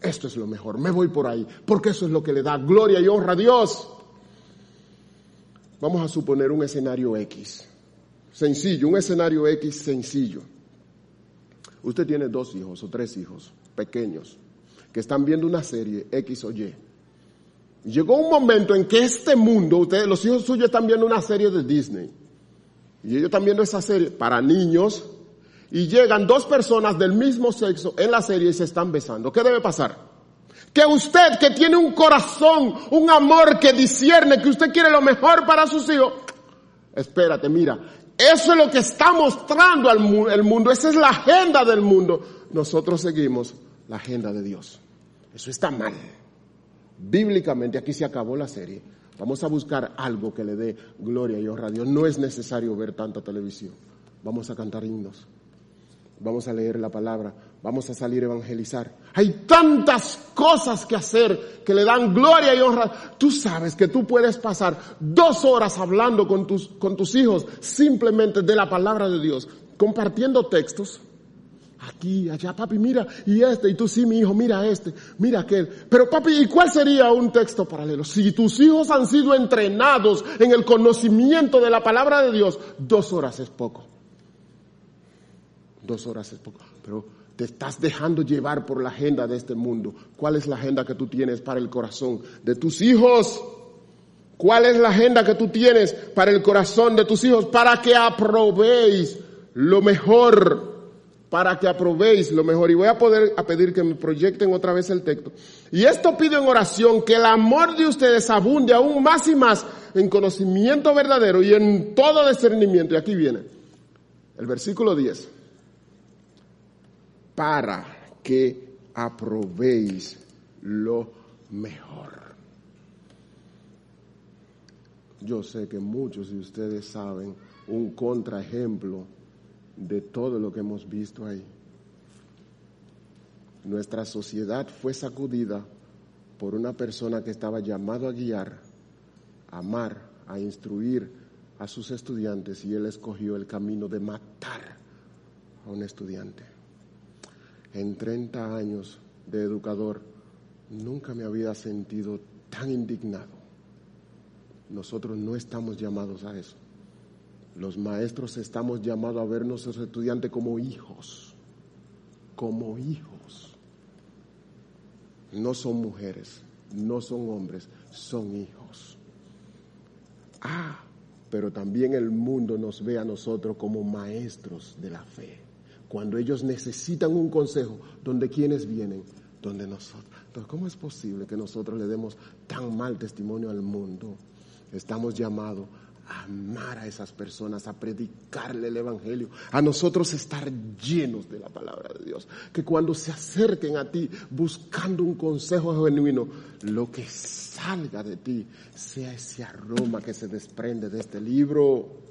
Esto es lo mejor, me voy por ahí, porque eso es lo que le da gloria y honra a Dios. Vamos a suponer un escenario X, sencillo, un escenario X sencillo. Usted tiene dos hijos o tres hijos pequeños que están viendo una serie X o Y Llegó un momento en que este mundo, los hijos suyos están viendo una serie de Disney. Y ellos están viendo esa serie para niños. Y llegan dos personas del mismo sexo en la serie y se están besando. ¿Qué debe pasar? Que usted que tiene un corazón, un amor que discierne, que usted quiere lo mejor para sus hijos. Espérate, mira. Eso es lo que está mostrando al el mundo. Esa es la agenda del mundo. Nosotros seguimos la agenda de Dios. Eso está mal. Bíblicamente aquí se acabó la serie. Vamos a buscar algo que le dé gloria y honra a Dios. No es necesario ver tanta televisión. Vamos a cantar himnos. Vamos a leer la palabra. Vamos a salir a evangelizar. Hay tantas cosas que hacer que le dan gloria y honra. Tú sabes que tú puedes pasar dos horas hablando con tus, con tus hijos simplemente de la palabra de Dios, compartiendo textos aquí, allá, papi, mira, y este, y tú sí, mi hijo, mira este, mira aquel. Pero papi, ¿y cuál sería un texto paralelo? Si tus hijos han sido entrenados en el conocimiento de la palabra de Dios, dos horas es poco. Dos horas es poco. Pero te estás dejando llevar por la agenda de este mundo. ¿Cuál es la agenda que tú tienes para el corazón de tus hijos? ¿Cuál es la agenda que tú tienes para el corazón de tus hijos? Para que aprobéis lo mejor para que aprobéis lo mejor. Y voy a poder pedir que me proyecten otra vez el texto. Y esto pido en oración, que el amor de ustedes abunde aún más y más en conocimiento verdadero y en todo discernimiento. Y aquí viene el versículo 10. Para que aprobéis lo mejor. Yo sé que muchos de ustedes saben un contraejemplo de todo lo que hemos visto ahí. Nuestra sociedad fue sacudida por una persona que estaba llamado a guiar, a amar, a instruir a sus estudiantes y él escogió el camino de matar a un estudiante. En 30 años de educador nunca me había sentido tan indignado. Nosotros no estamos llamados a eso. Los maestros estamos llamados a ver nuestros estudiantes como hijos, como hijos. No son mujeres, no son hombres, son hijos. Ah, pero también el mundo nos ve a nosotros como maestros de la fe. Cuando ellos necesitan un consejo, donde quienes vienen, donde nosotros. Entonces, ¿cómo es posible que nosotros le demos tan mal testimonio al mundo? Estamos llamados a amar a esas personas, a predicarle el Evangelio, a nosotros estar llenos de la palabra de Dios. Que cuando se acerquen a ti buscando un consejo genuino, lo que salga de ti sea ese aroma que se desprende de este libro.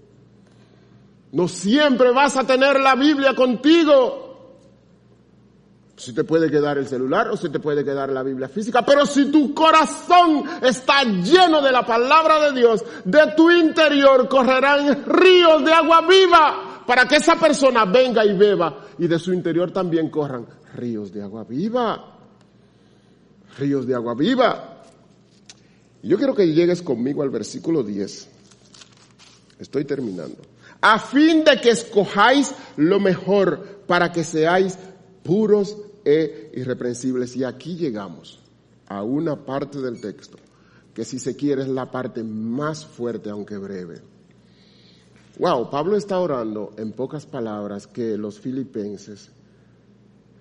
No siempre vas a tener la Biblia contigo. Si te puede quedar el celular o si te puede quedar la Biblia física, pero si tu corazón está lleno de la palabra de Dios, de tu interior correrán ríos de agua viva para que esa persona venga y beba y de su interior también corran ríos de agua viva. Ríos de agua viva. Yo quiero que llegues conmigo al versículo 10. Estoy terminando. A fin de que escojáis lo mejor para que seáis puros e irreprensibles. Y aquí llegamos a una parte del texto que si se quiere es la parte más fuerte aunque breve. Wow, Pablo está orando en pocas palabras que los filipenses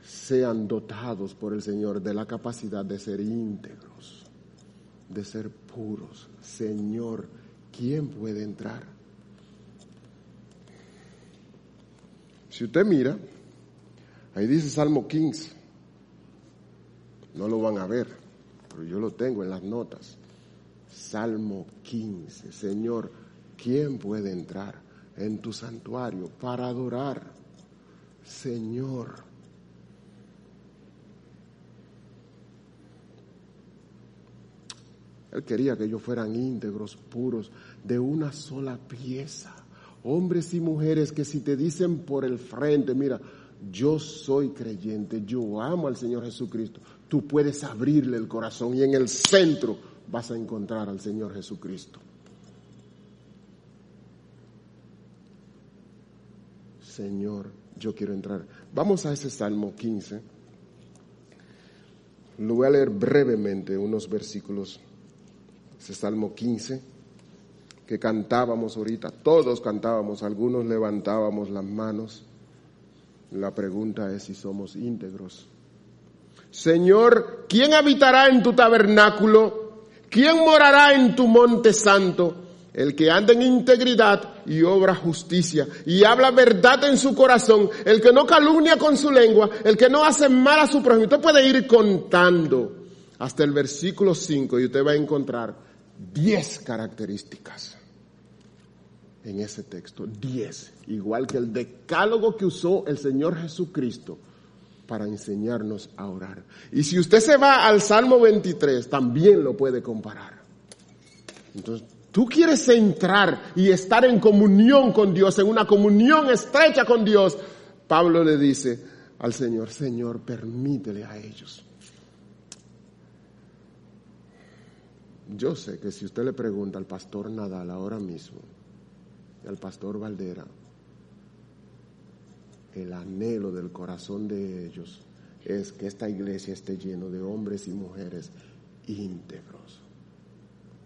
sean dotados por el Señor de la capacidad de ser íntegros, de ser puros. Señor, ¿quién puede entrar? Si usted mira, ahí dice Salmo 15, no lo van a ver, pero yo lo tengo en las notas. Salmo 15. Señor, ¿quién puede entrar en tu santuario para adorar? Señor. Él quería que ellos fueran íntegros, puros, de una sola pieza. Hombres y mujeres que si te dicen por el frente, mira, yo soy creyente, yo amo al Señor Jesucristo, tú puedes abrirle el corazón y en el centro vas a encontrar al Señor Jesucristo. Señor, yo quiero entrar. Vamos a ese Salmo 15. Lo voy a leer brevemente, unos versículos. Ese Salmo 15 que cantábamos ahorita, todos cantábamos, algunos levantábamos las manos. La pregunta es si somos íntegros. Señor, ¿quién habitará en tu tabernáculo? ¿Quién morará en tu monte santo? El que anda en integridad y obra justicia y habla verdad en su corazón, el que no calumnia con su lengua, el que no hace mal a su prójimo. Usted puede ir contando hasta el versículo 5 y usted va a encontrar 10 características en ese texto. 10, igual que el decálogo que usó el Señor Jesucristo para enseñarnos a orar. Y si usted se va al Salmo 23, también lo puede comparar. Entonces, tú quieres entrar y estar en comunión con Dios, en una comunión estrecha con Dios. Pablo le dice al Señor, Señor, permítele a ellos. Yo sé que si usted le pregunta al pastor Nadal ahora mismo, al pastor Valdera, el anhelo del corazón de ellos es que esta iglesia esté lleno de hombres y mujeres íntegros,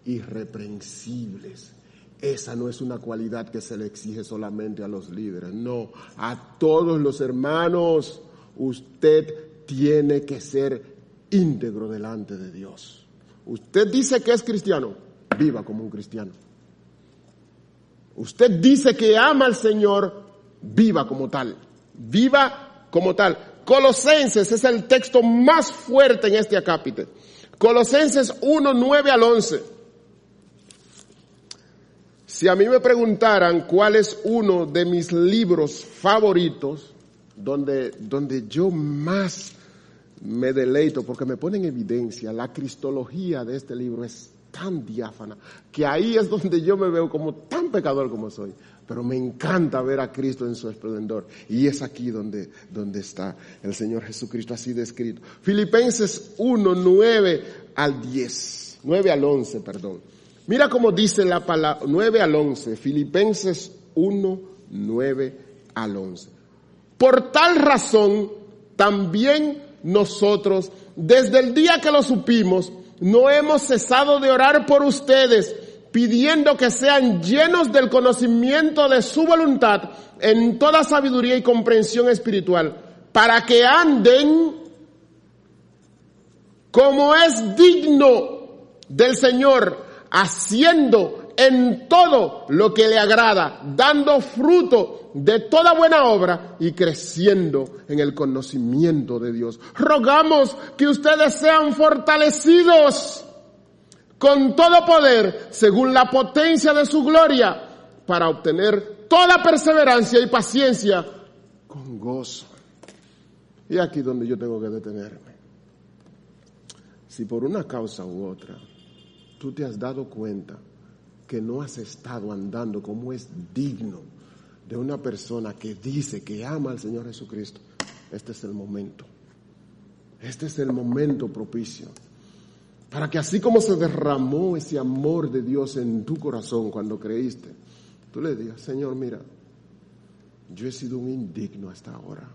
irreprensibles. Esa no es una cualidad que se le exige solamente a los líderes, no, a todos los hermanos. Usted tiene que ser íntegro delante de Dios. Usted dice que es cristiano, viva como un cristiano. Usted dice que ama al Señor, viva como tal viva como tal. Colosenses es el texto más fuerte en este acápite. Colosenses 1, 9 al 11. Si a mí me preguntaran cuál es uno de mis libros favoritos, donde, donde yo más me deleito, porque me pone en evidencia la cristología de este libro es tan diáfana, que ahí es donde yo me veo como tan pecador como soy pero me encanta ver a Cristo en su esplendor. Y es aquí donde, donde está el Señor Jesucristo así descrito. Filipenses 1, 9 al 10, 9 al 11, perdón. Mira cómo dice la palabra, 9 al 11, Filipenses 1, 9 al 11. Por tal razón, también nosotros, desde el día que lo supimos, no hemos cesado de orar por ustedes pidiendo que sean llenos del conocimiento de su voluntad en toda sabiduría y comprensión espiritual, para que anden como es digno del Señor, haciendo en todo lo que le agrada, dando fruto de toda buena obra y creciendo en el conocimiento de Dios. Rogamos que ustedes sean fortalecidos con todo poder, según la potencia de su gloria, para obtener toda perseverancia y paciencia con gozo. Y aquí donde yo tengo que detenerme. Si por una causa u otra tú te has dado cuenta que no has estado andando como es digno de una persona que dice que ama al Señor Jesucristo, este es el momento. Este es el momento propicio para que así como se derramó ese amor de Dios en tu corazón cuando creíste, tú le digas, Señor, mira, yo he sido un indigno hasta ahora.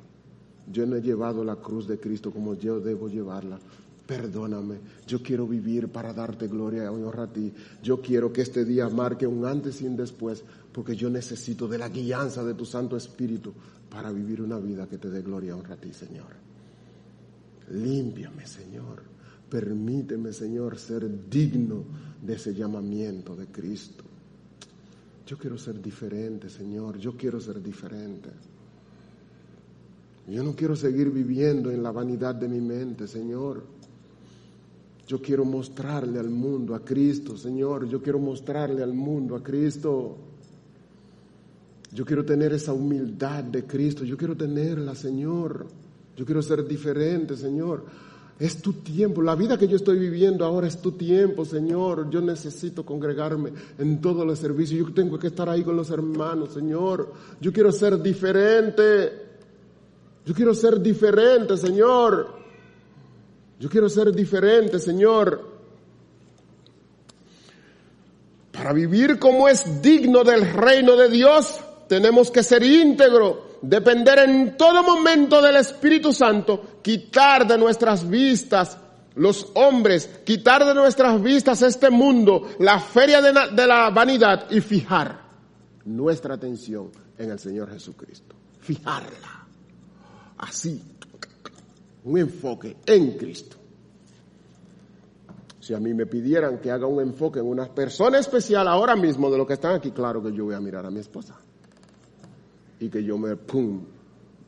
Yo no he llevado la cruz de Cristo como yo debo llevarla. Perdóname, yo quiero vivir para darte gloria y honra a ti. Yo quiero que este día marque un antes y un después, porque yo necesito de la guianza de tu Santo Espíritu para vivir una vida que te dé gloria y honra a ti, Señor. Límpiame, Señor. Permíteme, Señor, ser digno de ese llamamiento de Cristo. Yo quiero ser diferente, Señor. Yo quiero ser diferente. Yo no quiero seguir viviendo en la vanidad de mi mente, Señor. Yo quiero mostrarle al mundo a Cristo, Señor. Yo quiero mostrarle al mundo a Cristo. Yo quiero tener esa humildad de Cristo. Yo quiero tenerla, Señor. Yo quiero ser diferente, Señor. Es tu tiempo. La vida que yo estoy viviendo ahora es tu tiempo, Señor. Yo necesito congregarme en todos los servicios. Yo tengo que estar ahí con los hermanos, Señor. Yo quiero ser diferente. Yo quiero ser diferente, Señor. Yo quiero ser diferente, Señor. Para vivir como es digno del reino de Dios, tenemos que ser íntegro depender en todo momento del Espíritu Santo, quitar de nuestras vistas los hombres, quitar de nuestras vistas este mundo, la feria de, la vanidad y fijar nuestra atención en el Señor Jesucristo. Fijarla. Así. Un enfoque en Cristo. Si a mí me pidieran que haga un enfoque en una persona especial ahora mismo de lo que están aquí, claro que yo voy a mirar a mi esposa y que yo me, pum,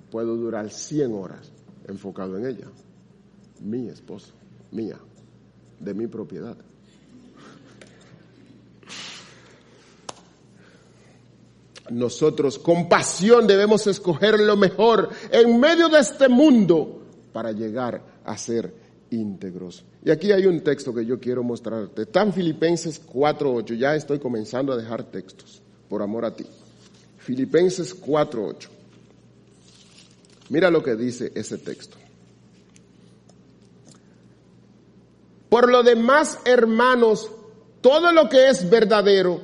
puedo durar 100 horas enfocado en ella. Mi esposa, mía, de mi propiedad. Nosotros con pasión debemos escoger lo mejor en medio de este mundo para llegar a ser íntegros. Y aquí hay un texto que yo quiero mostrarte. En Filipenses 4.8. Ya estoy comenzando a dejar textos por amor a ti. Filipenses 4:8. Mira lo que dice ese texto. Por lo demás, hermanos, todo lo que es verdadero,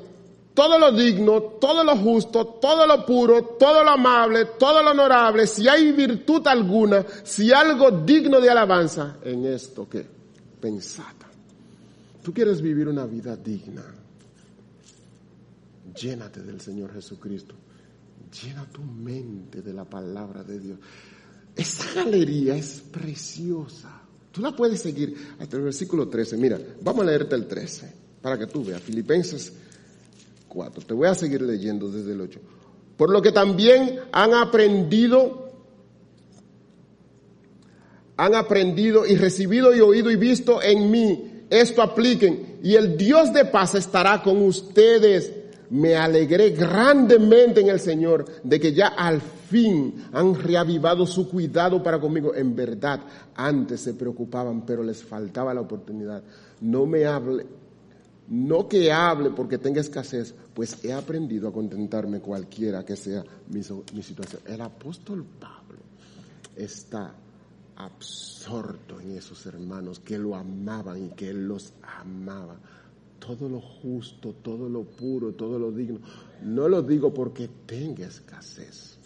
todo lo digno, todo lo justo, todo lo puro, todo lo amable, todo lo honorable, si hay virtud alguna, si algo digno de alabanza, en esto que pensad. Tú quieres vivir una vida digna. Llénate del Señor Jesucristo. Llena tu mente de la palabra de Dios. Esa galería es preciosa. Tú la puedes seguir hasta el versículo 13. Mira, vamos a leerte el 13 para que tú veas. Filipenses 4. Te voy a seguir leyendo desde el 8. Por lo que también han aprendido, han aprendido y recibido y oído y visto en mí, esto apliquen y el Dios de paz estará con ustedes me alegré grandemente en el Señor de que ya al fin han reavivado su cuidado para conmigo. En verdad, antes se preocupaban, pero les faltaba la oportunidad. No me hable, no que hable porque tenga escasez, pues he aprendido a contentarme cualquiera que sea mi, situación. El apóstol Pablo está absorto en esos hermanos que lo amaban y que él los amaba todo lo justo, todo lo puro, todo lo digno. No lo digo porque tenga escasez.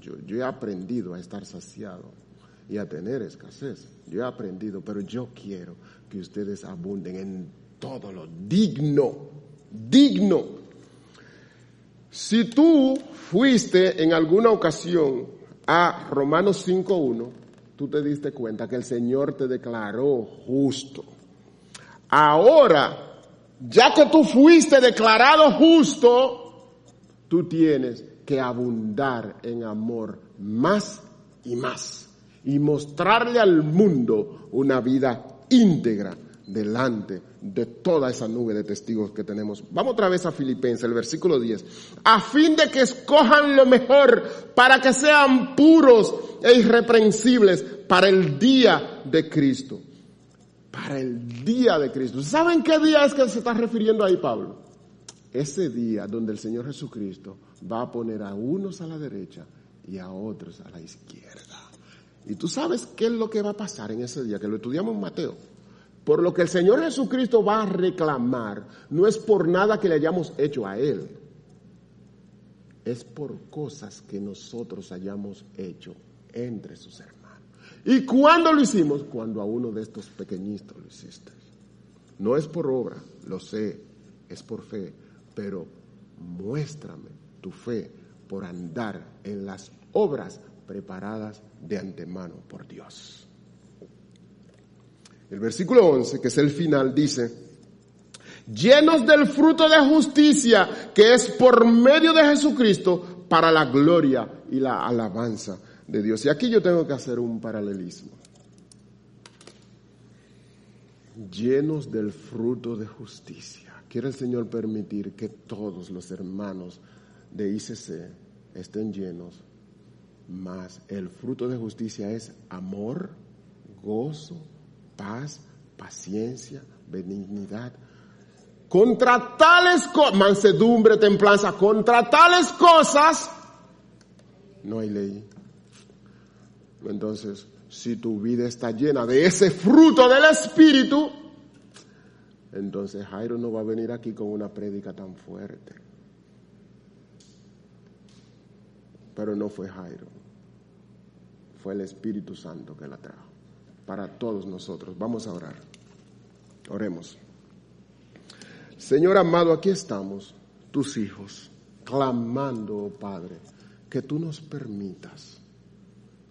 Yo, yo he aprendido a estar saciado y a tener escasez. Yo he aprendido, pero yo quiero que ustedes abunden en todo lo digno digno. Si tú fuiste en alguna ocasión a Romanos 5.1, tú te diste cuenta que el Señor te declaró justo. Ahora, ya que tú fuiste declarado justo, tú tienes que abundar en amor más y más y mostrarle al mundo una vida íntegra delante de toda esa nube de testigos que tenemos. Vamos otra vez a Filipenses, el versículo 10. A fin de que escojan lo mejor para que sean puros e irreprensibles para el día de Cristo. Para el día de Cristo. ¿Saben qué día es que se está refiriendo ahí Pablo? Ese día donde el Señor Jesucristo va a poner a unos a la derecha y a otros a la izquierda. Y tú sabes qué es lo que va a pasar en ese día, que lo estudiamos en Mateo. Por lo que el Señor Jesucristo va a reclamar, no es por nada que le hayamos hecho a Él, es por cosas que nosotros hayamos hecho entre sus hermanos. ¿Y cuándo lo hicimos? Cuando a uno de estos pequeñitos lo hiciste. No es por obra, lo sé, es por fe, pero muéstrame tu fe por andar en las obras preparadas de antemano por Dios. El versículo 11, que es el final, dice, llenos del fruto de justicia que es por medio de Jesucristo para la gloria y la alabanza de Dios. Y aquí yo tengo que hacer un paralelismo. Llenos del fruto de justicia. Quiere el Señor permitir que todos los hermanos de ICC estén llenos, más el fruto de justicia es amor, gozo, paz, paciencia, benignidad. Contra tales cosas, mansedumbre, templanza, contra tales cosas no hay ley. Entonces, si tu vida está llena de ese fruto del Espíritu, entonces Jairo no va a venir aquí con una prédica tan fuerte. Pero no fue Jairo, fue el Espíritu Santo que la trajo para todos nosotros. Vamos a orar. Oremos. Señor amado, aquí estamos, tus hijos, clamando, oh Padre, que tú nos permitas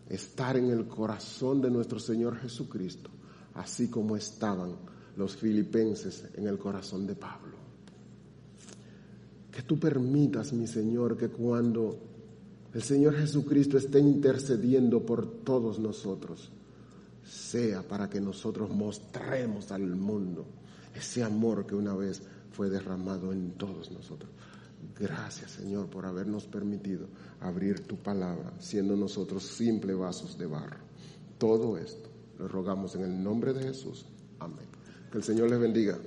estar en el corazón de nuestro Señor Jesucristo, así como estaban los filipenses en el corazón de Pablo. Que tú permitas, mi Señor, que cuando el Señor Jesucristo esté intercediendo por todos nosotros, sea para que nosotros mostremos al mundo ese amor que una vez fue derramado en todos nosotros. Gracias Señor por habernos permitido abrir tu palabra, siendo nosotros simples vasos de barro. Todo esto lo rogamos en el nombre de Jesús. Amén. Que el Señor les bendiga.